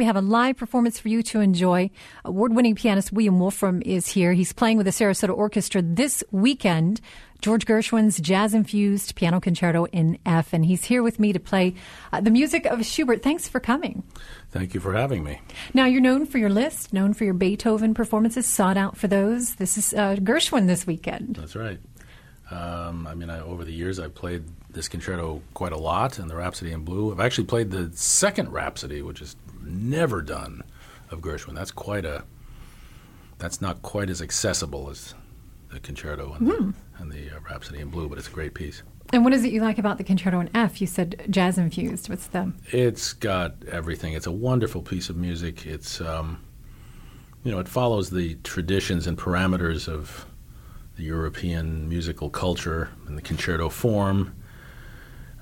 We have a live performance for you to enjoy. Award winning pianist William Wolfram is here. He's playing with the Sarasota Orchestra this weekend. George Gershwin's jazz infused piano concerto in F. And he's here with me to play uh, the music of Schubert. Thanks for coming. Thank you for having me. Now, you're known for your Liszt, known for your Beethoven performances, sought out for those. This is uh, Gershwin this weekend. That's right. Um, I mean, I, over the years, I've played this concerto quite a lot, and the Rhapsody in Blue. I've actually played the second Rhapsody, which is never done of Gershwin. That's quite a. That's not quite as accessible as the concerto and, mm. the, hmm. and the uh, Rhapsody in Blue, but it's a great piece. And what is it you like about the concerto in F? You said jazz infused. What's the? It's got everything. It's a wonderful piece of music. It's, um, you know, it follows the traditions and parameters of the European musical culture and the concerto form,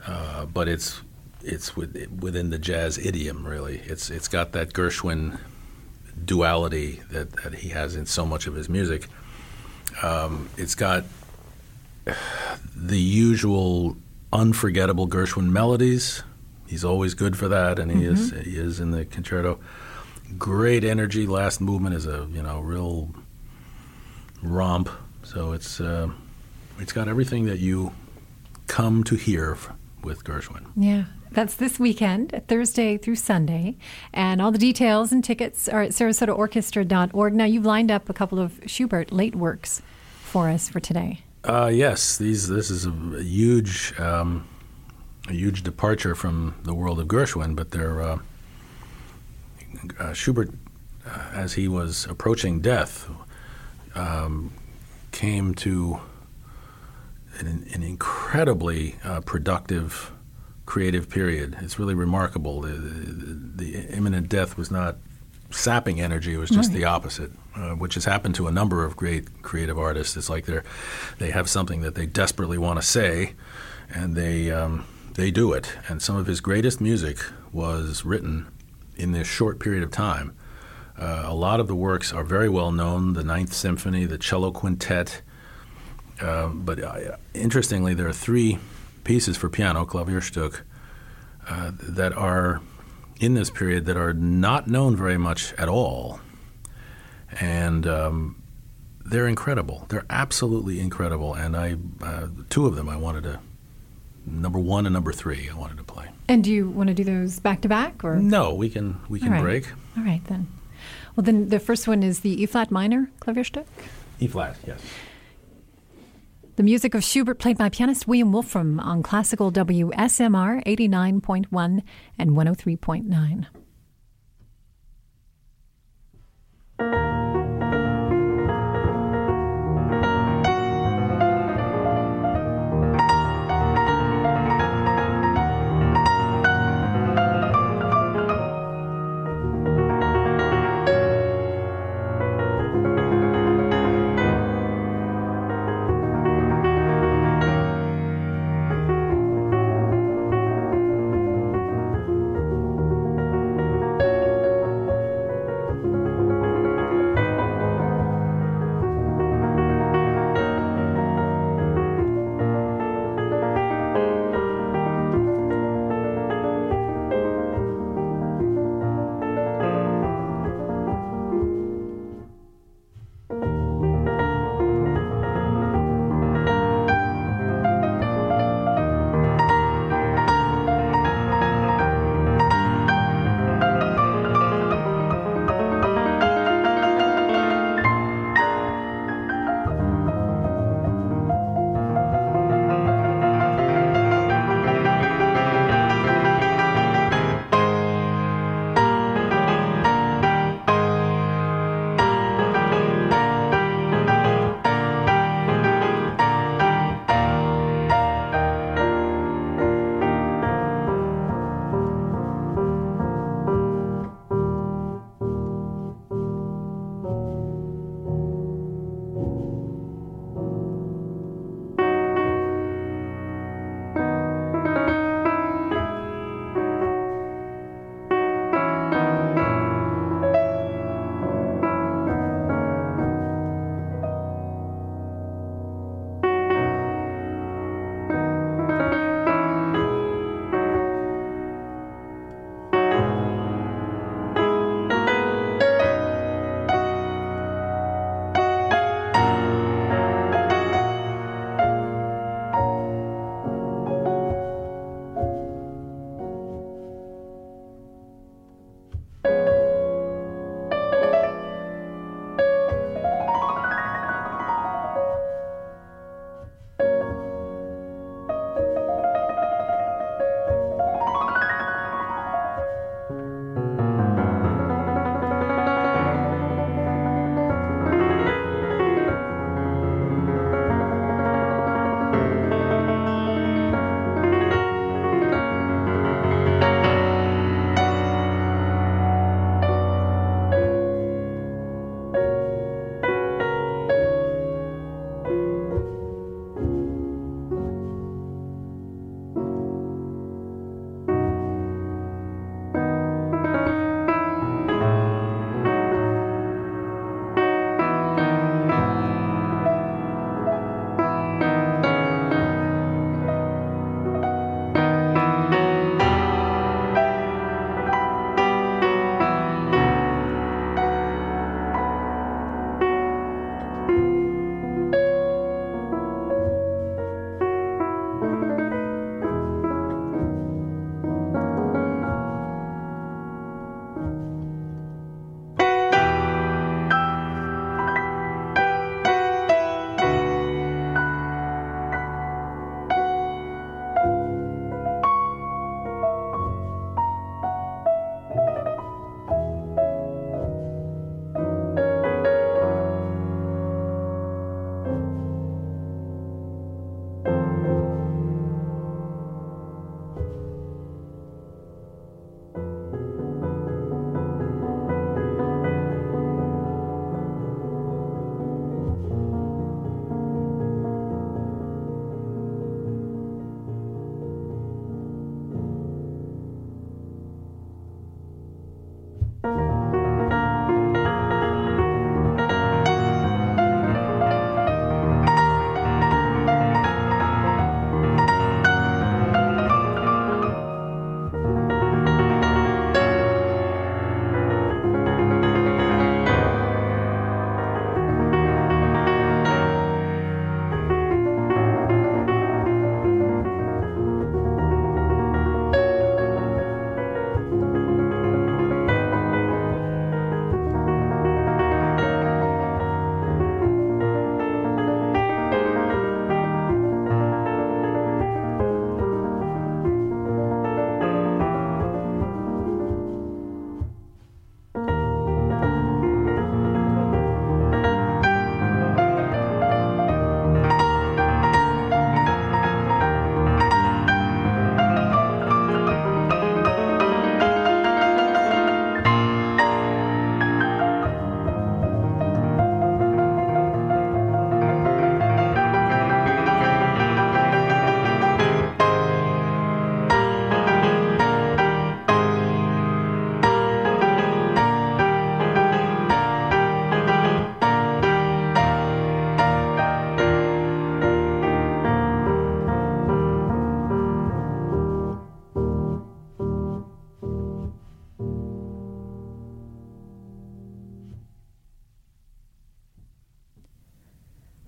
uh, but it's it's with, within the jazz idiom. Really, it's it's got that Gershwin duality that, that he has in so much of his music. Um, it's got the usual unforgettable Gershwin melodies. He's always good for that, and he mm-hmm. is he is in the concerto. Great energy. Last movement is a you know real romp. So it's uh, it's got everything that you come to hear with Gershwin. Yeah. That's this weekend, Thursday through Sunday. And all the details and tickets are at sarasotaorchestra.org. Now, you've lined up a couple of Schubert late works for us for today. Uh, yes, these. This is a, a huge, um, a huge departure from the world of Gershwin. But they're uh, uh, Schubert, uh, as he was approaching death, um, came to an, an incredibly uh, productive, creative period. It's really remarkable. The, the, the, imminent death was not sapping energy; it was just right. the opposite, uh, which has happened to a number of great creative artists. It's like they they have something that they desperately want to say, and they um, they do it. And some of his greatest music was written in this short period of time. Uh, a lot of the works are very well known the Ninth Symphony, the Cello Quintet. Uh, but uh, interestingly, there are three pieces for piano, Klavierstück, uh, that are in this period that are not known very much at all. And um, they're incredible. They're absolutely incredible. And I, uh, two of them I wanted to, number one and number three, I wanted to play. And do you want to do those back to back, or no? We can we can All right. break. All right then. Well, then the first one is the E flat minor Klavierstück. E flat, yes. The music of Schubert played by pianist William Wolfram on classical WSMR 89.1 and 103.9.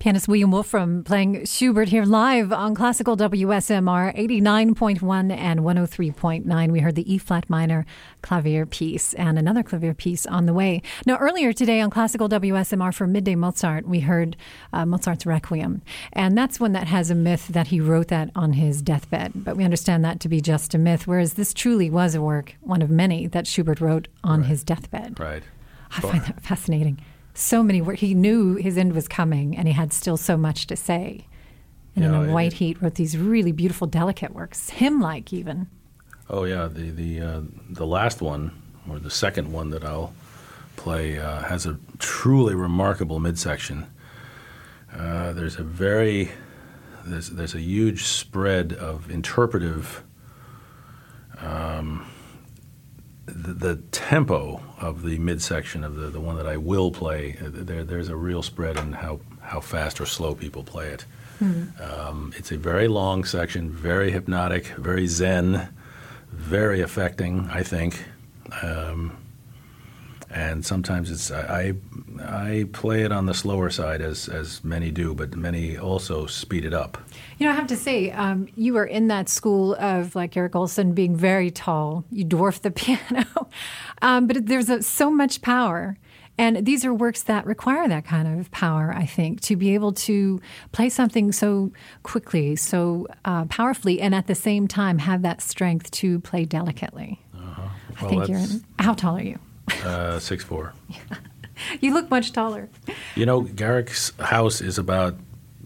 Pianist William Wolfram playing Schubert here live on classical WSMR 89.1 and 103.9. We heard the E flat minor clavier piece and another clavier piece on the way. Now, earlier today on classical WSMR for Midday Mozart, we heard uh, Mozart's Requiem. And that's one that has a myth that he wrote that on his deathbed. But we understand that to be just a myth, whereas this truly was a work, one of many, that Schubert wrote on Right. his deathbed. Right. I find that fascinating. So many work. He knew his end was coming, and he had still so much to say. And Yeah, in a white heat, wrote these really beautiful, delicate works, hymn-like even. Oh yeah, the the uh, the last one or the second one that I'll play uh, has a truly remarkable midsection. Uh, there's a very there's there's a huge spread of interpretive. Um, the, the tempo of the midsection of the, the one that I will play, uh, there there's a real spread in how, how fast or slow people play it. Um, it's a very long section, very hypnotic, very zen, very affecting, I think. Um, and sometimes it's I, I I play it on the slower side as as many do, but many also speed it up. You know, I have to say, um, you were in that school of like Garrick Ohlsson being very tall. You dwarf the piano, um, but there's a, so much power. And these are works that require that kind of power, I think, to be able to play something so quickly, so uh, powerfully, and at the same time have that strength to play delicately. I Well, think you're. that's- How tall are you? Uh, six four. You look much taller. You know, Garrick's house is about.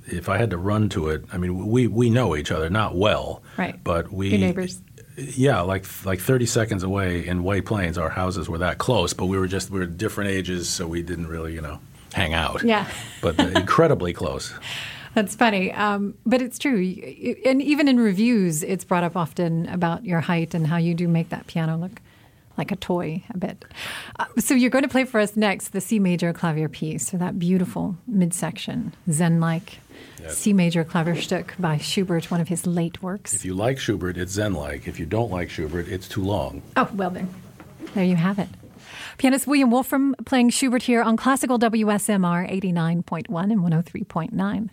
If I had to run to it, I mean, we we know each other not well, Right. But we Your neighbors. Yeah, like like thirty seconds away in White Plains, our houses were that close, but we were just we were different ages, so we didn't really you know hang out. Yeah. but incredibly close. That's funny, um, but it's true. And even in reviews, it's brought up often about your height and how you do make that piano look like a toy a bit. Uh, so you're going to play for us next the C major clavier piece, so that beautiful midsection, Zen-like. C major Klavierstück by Schubert, one of his late works. If you like Schubert, it's Zen-like. If you don't like Schubert, it's too long. Oh, well then. There you have it. Pianist William Wolfram playing Schubert here on Classical WSMR 89.1 and 103.9.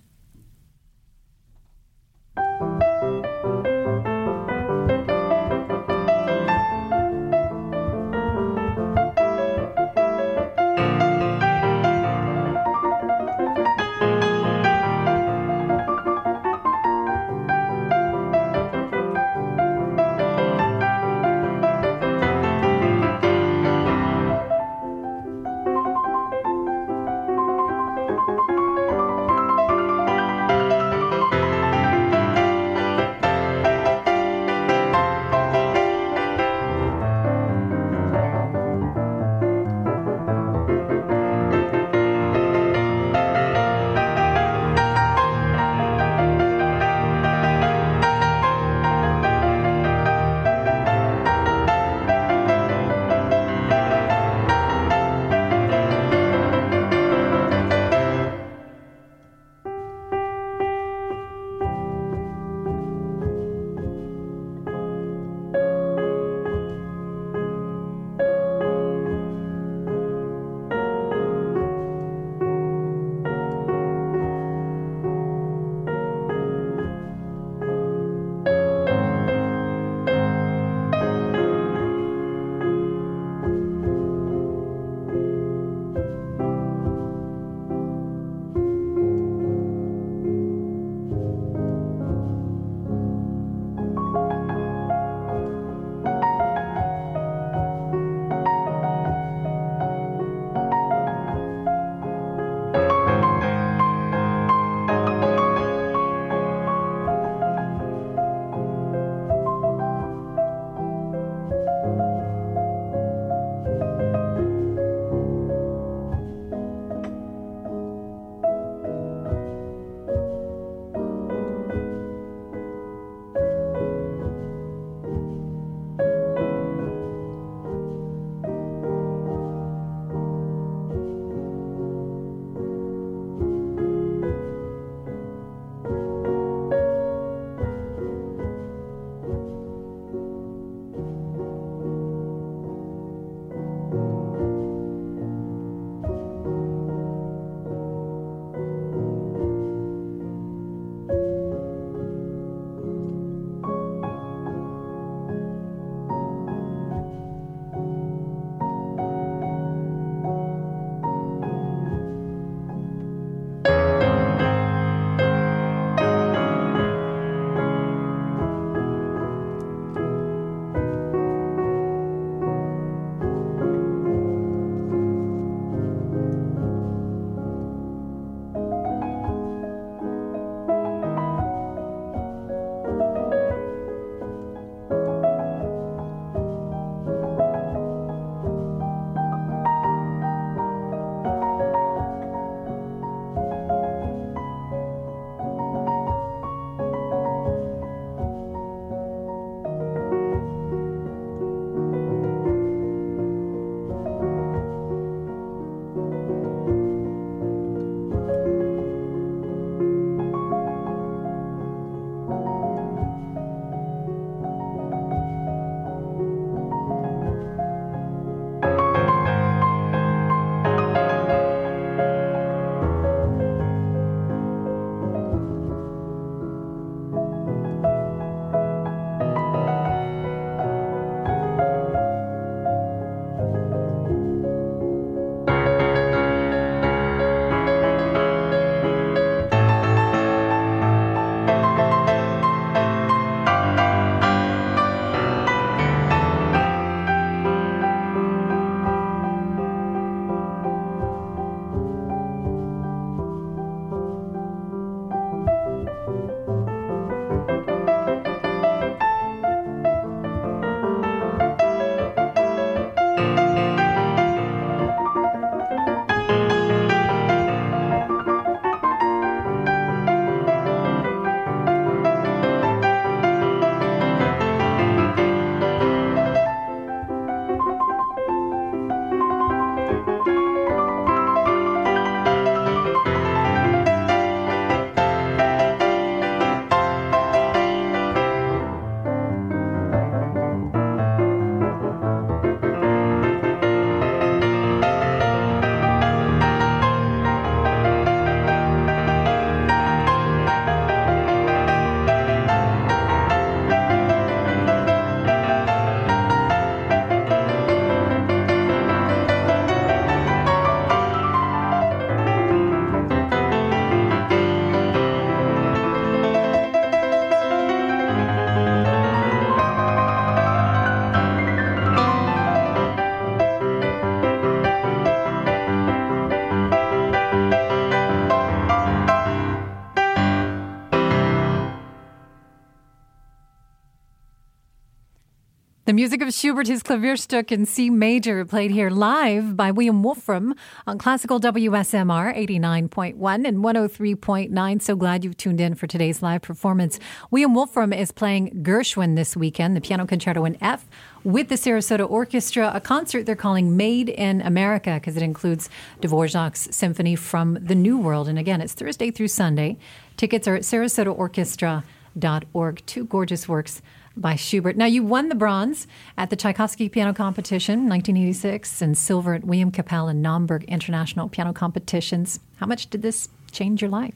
The music of Schubert, his Klavierstück in C major, played here live by William Wolfram on classical WSMR 89.1 and 103.9. So glad you've tuned in for today's live performance. William Wolfram is playing Gershwin this weekend, the piano concerto in F, with the Sarasota Orchestra, a concert they're calling Made in America because it includes Dvorak's Symphony from the New World. And again, it's Thursday through Sunday. Tickets are at sarasotaorchestra.org. Two gorgeous works by Schubert. Now, you won the bronze at the Tchaikovsky Piano Competition 1986 and silver at William Kapell and Naumburg International Piano Competitions. How much did this change your life?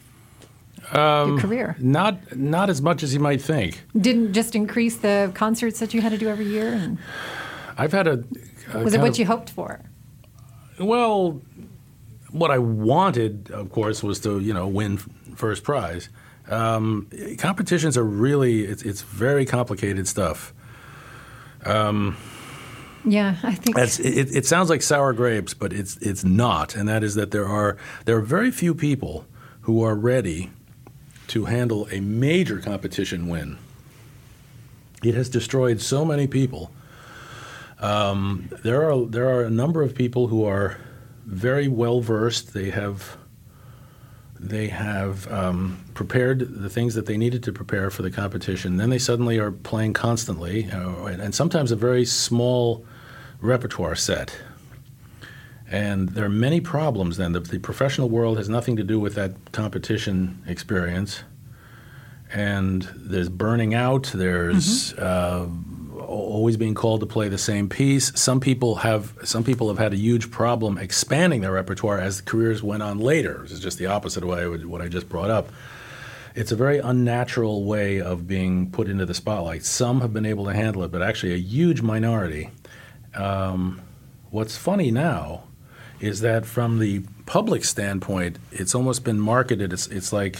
Um, your career? Not not as much as you might think. Didn't just increase the concerts that you had to do every year? And I've had a. a was it what of, you hoped for? Well, what I wanted, of course, was to you know win first prize. Um, competitions are really it's, it's very complicated stuff. Um, yeah, I think it, it, sounds like sour grapes, but it's it's not, and that is that there are there are very few people who are ready to handle a major competition win. It has destroyed so many people. Um, there are there are a number of people who are very well versed. They have they have um, prepared the things that they needed to prepare for the competition. Then they suddenly are playing constantly, uh, and sometimes a very small repertoire set. And there are many problems then. The, the, professional world has nothing to do with that competition experience. And there's burning out, there's mm-hmm. uh, always being called to play the same piece. Some people have some people have had a huge problem expanding their repertoire as careers went on later. Is just the opposite of what I, what I just brought up. It's a very unnatural way of being put into the spotlight. Some have been able to handle it, but actually a huge minority. Um, what's funny now is that from the public standpoint, it's almost been marketed. It's, it's like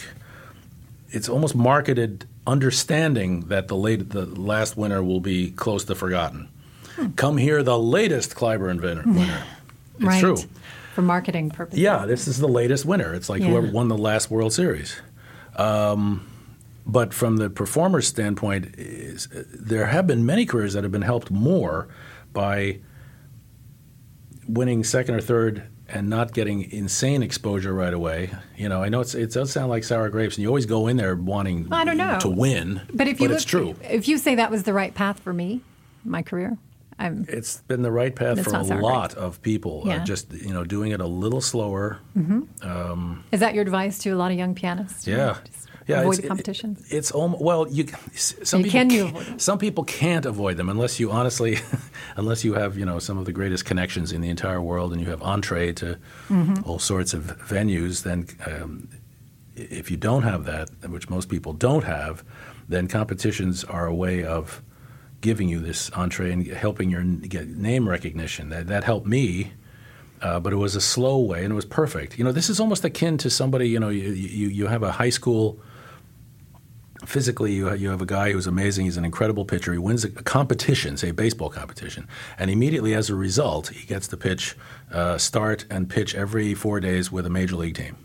it's almost marketed understanding that the late the last winner will be close to forgotten. Hmm. Come here, the latest Cliburn winner. winner. It's right. true. For marketing purposes. Yeah, this is the latest winner. It's like yeah. whoever won the last World Series. Um, but from the performer's standpoint, is, there have been many careers that have been helped more by winning second or third and not getting insane exposure right away. You know, I know it does sound like sour grapes, and you always go in there wanting I don't know. to win. But if you but look, it's true. If you say that was the right path for me, my career, I'm, it's been the right path for a lot of people. Uh, yeah. Uh, just you know, doing it a little slower. Mm-hmm. Um, Is that your advice to a lot of young pianists? Yeah. Just yeah, avoid the competitions. It, it's almost, well, you some people can you avoid them? some people can't avoid them unless you honestly, unless you have you know some of the greatest connections in the entire world and you have entree to mm-hmm. all sorts of venues. Then, um, if you don't have that, which most people don't have, then competitions are a way of giving you this entree and helping your get name recognition. That that helped me. Uh, but it was a slow way, and it was perfect. You know, this is almost akin to somebody. You know, you you, you have a high school physically you, you have a guy who's amazing he's an incredible pitcher he wins a competition say a baseball competition and immediately as a result he gets to pitch uh, start and pitch every four days with a major league team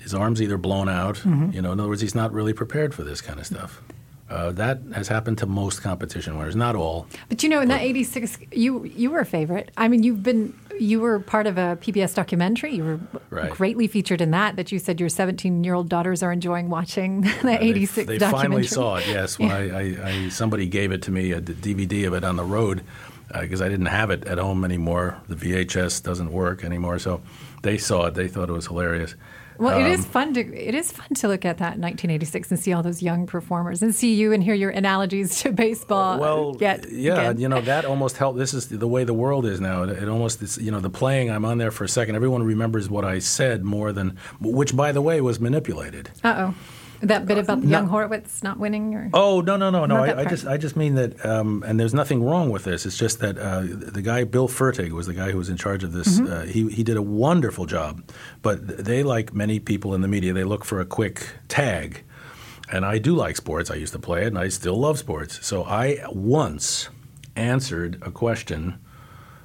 his arms either blown out mm-hmm. you know in other words he's not really prepared for this kind of stuff uh, that has happened to most competition winners, not all. But you know, in that '86, you you were a favorite. I mean, you've been you were part of a PBS documentary. You were right. greatly featured in that. That you said your 17 year old daughters are enjoying watching the '86 they, they documentary. finally saw it. Yes, yeah. I, I, I, somebody gave it to me a DVD of it on the road because uh, I didn't have it at home anymore. The VHS doesn't work anymore, so they saw it. They thought it was hilarious. Well, um, it is fun to it is fun to look at that in 1986 and see all those young performers and see you and hear your analogies to baseball. Well, get, yeah, you know that almost helped. This is the way the world is now. It, it almost is, you know the playing. I'm on there for a second. Everyone remembers what I said more than which, by the way, was manipulated. Uh oh. That bit about the young Horowitz not winning, or oh no no no no! I, I, just I just mean that, um, and there's nothing wrong with this. It's just that uh, the guy Bill Fertig was the guy who was in charge of this. Mm-hmm. Uh, he he did a wonderful job, but they like many people in the media, they look for a quick tag, and I do like sports. I used to play it, and I still love sports. So I once answered a question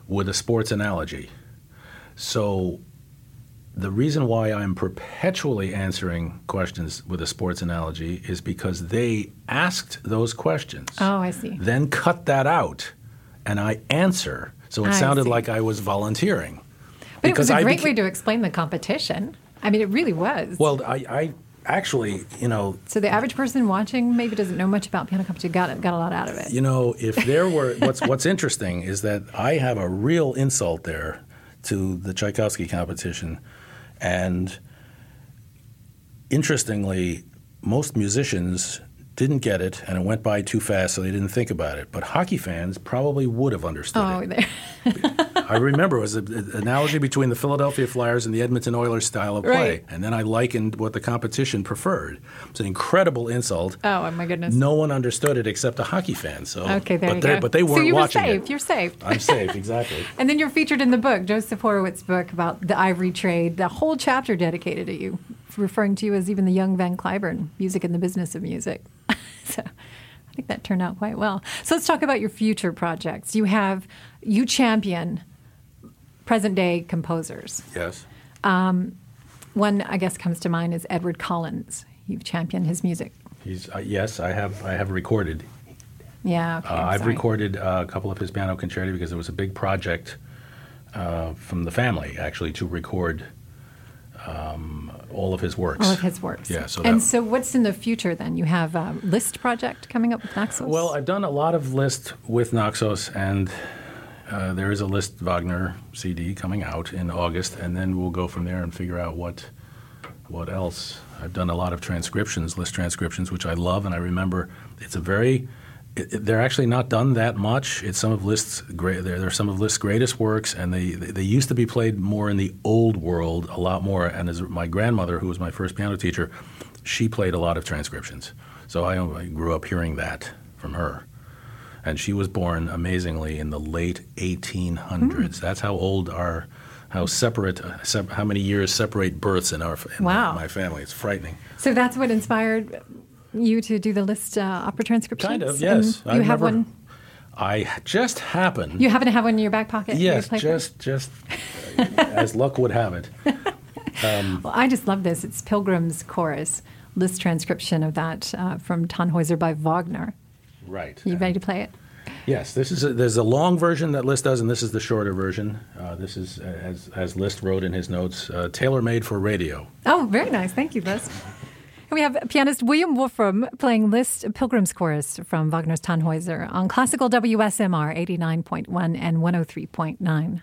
with a sports analogy. So the reason why I'm perpetually answering questions with a sports analogy is because they asked those questions. Oh, I see. Then cut that out, and I answer. So it I sounded see. like I was volunteering. But it was a I great beca- way to explain the competition. I mean, it really was. Well, I, I actually, you know, so the average person watching maybe doesn't know much about piano competition. Got got a lot out of it. You know, if there were what's what's interesting is that I have a real insult there to the Tchaikovsky competition, and interestingly, most musicians didn't get it, and it went by too fast, so they didn't think about it. But hockey fans probably would have understood Oh, it. I remember it was an analogy between the Philadelphia Flyers and the Edmonton Oilers style of play, Right. and then I likened what the competition preferred. It's an incredible insult. Oh, oh my goodness. No one understood it except a hockey fan. So Okay, there but you they, go. But they weren't so you were watching safe. it. You're safe. I'm safe, exactly. And then you're featured in the book, Joseph Horowitz's book about the ivory trade. The whole chapter dedicated to you, referring to you as even the young Van Cliburn, music in the business of music. so I think that turned out quite well. So let's talk about your future projects. You have you champion present day composers. yes. One I guess comes to mind is Edward Collins. You've championed his music. He's uh, yes. I have. I have recorded. Yeah, okay, Uh, I've recorded uh, a couple of his piano concerti because it was a big project uh, from the family actually to record um, all of his works. all of his works. Yeah. So and so, what's in the future then? You have a Liszt project coming up with Naxos. Well, I've done a lot of Liszt with Naxos, and uh, there is a Liszt Wagner CD coming out in August, and then we'll go from there and figure out what what else. I've done a lot of transcriptions, Liszt transcriptions, which I love, and I remember it's a very it, it- they're actually not done that much. It's some of Liszt's great. They're, they're some of Liszt's greatest works, and they, they they used to be played more in the old world, a lot more. And as my grandmother, who was my first piano teacher, she played a lot of transcriptions. So I, I grew up hearing that from her. And she was born amazingly in the late 1800s. That's how old our, how separate, uh, sep- how many years separate births in our in Wow. my family. It's frightening. So that's what inspired you to do the Liszt uh, opera transcriptions. Kind of, And yes. You I have remember- one. I just happened. You happen to have one in your back pocket. yes, play for? just just uh, as luck would have it. Well, I just love this. It's Pilgrim's Chorus Liszt transcription of that uh, from Tannhäuser by Wagner. Right. You ready to play it? Yes, this is a, there's a long version that Liszt does, and this is the shorter version. Uh, this is, uh, as, as Liszt wrote in his notes, uh, tailor made for radio. Oh, very nice. Thank you, Liz. And we have pianist William Wolfram playing Liszt Pilgrim's Chorus from Wagner's Tannhäuser on classical WSMR 89.1 and 103.9.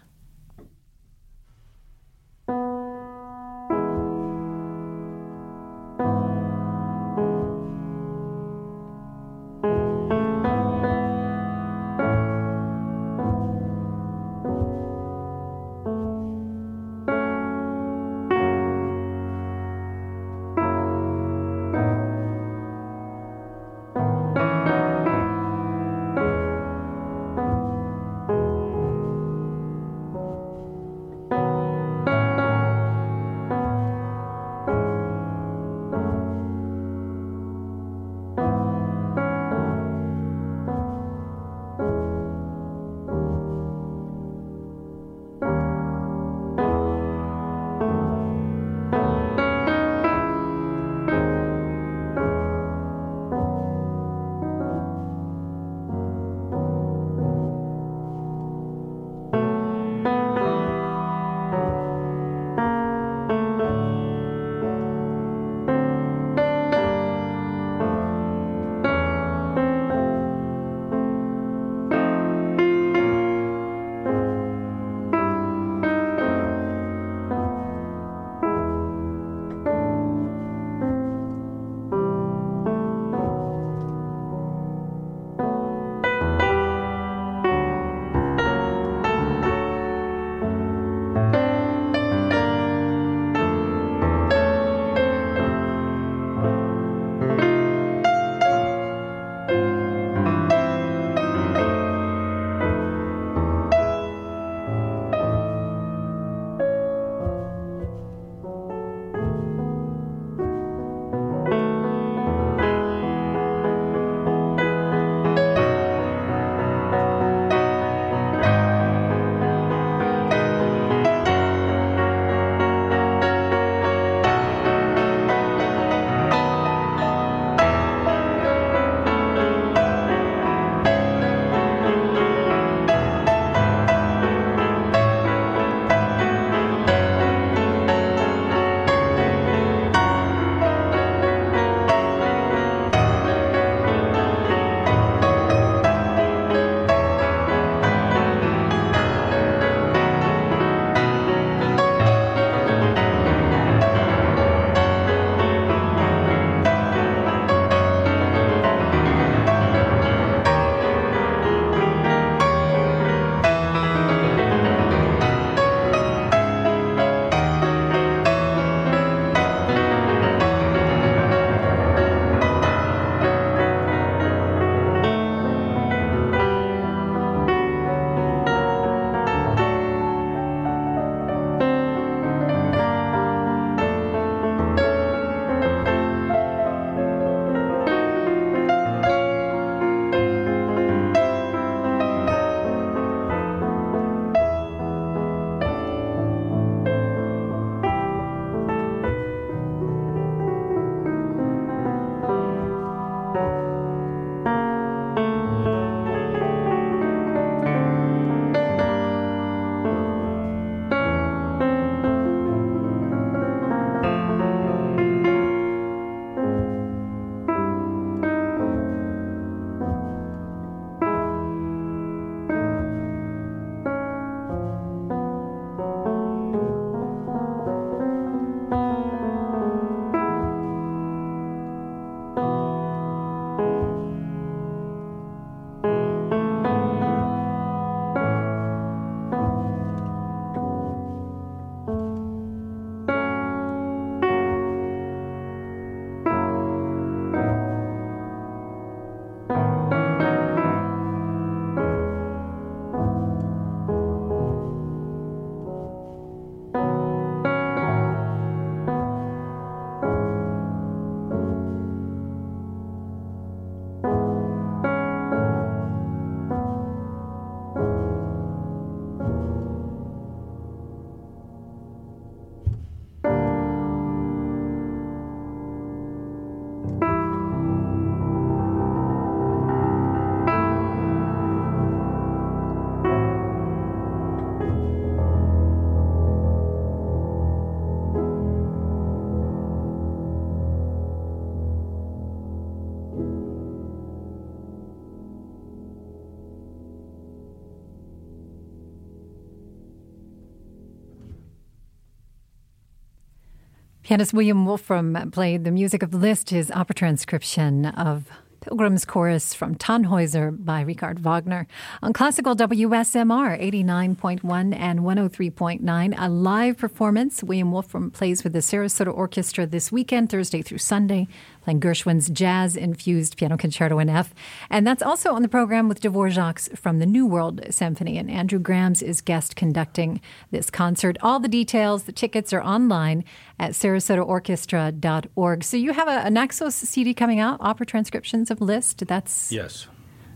Pianist William Wolfram played the music of Liszt, his opera transcription of Pilgrim's Chorus from Tannhäuser by Richard Wagner on classical WSMR 89.1 and 103.9. A live performance. William Wolfram plays with the Sarasota Orchestra this weekend, Thursday through Sunday, playing Gershwin's jazz infused piano concerto in F. And that's also on the program with Dvorak's from the New World Symphony. And Andrew Grams is guest conducting this concert. All the details, the tickets are online at sarasotaorchestra.org. So you have a, a Naxos CD coming out, opera transcriptions of Liszt. That's yes.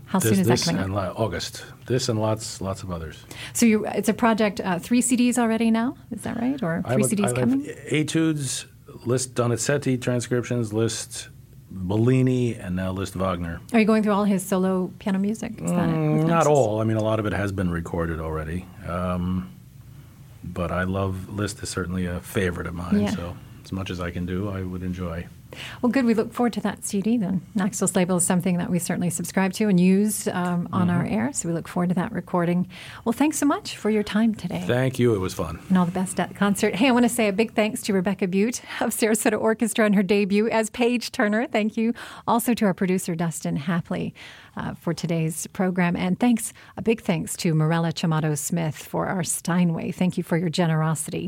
How this, soon is this that coming and out? August. This and lots, lots of others. So you, it's a project, uh, three CDs already now? Is that right? Or three CDs coming? etudes, Liszt Donizetti transcriptions, Liszt Bellini, and now Liszt Wagner. Are you going through all his solo piano music? Is that? Mm, not all. I mean, a lot of it has been recorded already. Um, but I love Liszt is certainly a favorite of mine. Yeah. So as much as I can do, I would enjoy. Well, good. We look forward to that CD then. Naxos label is something that we certainly subscribe to and use um, on our Mm-hmm. air. So we look forward to that recording. Well, thanks so much for your time today. Thank you. It was fun. and all the best at the concert. Hey, I want to say a big thanks to Rebecca Butte of Sarasota Orchestra on her debut as Paige Turner. Thank you. Also to our producer, Dustin Hapley, uh, for today's program. And thanks, a big thanks to Morella Chamato Smith for our Steinway. Thank you for your generosity.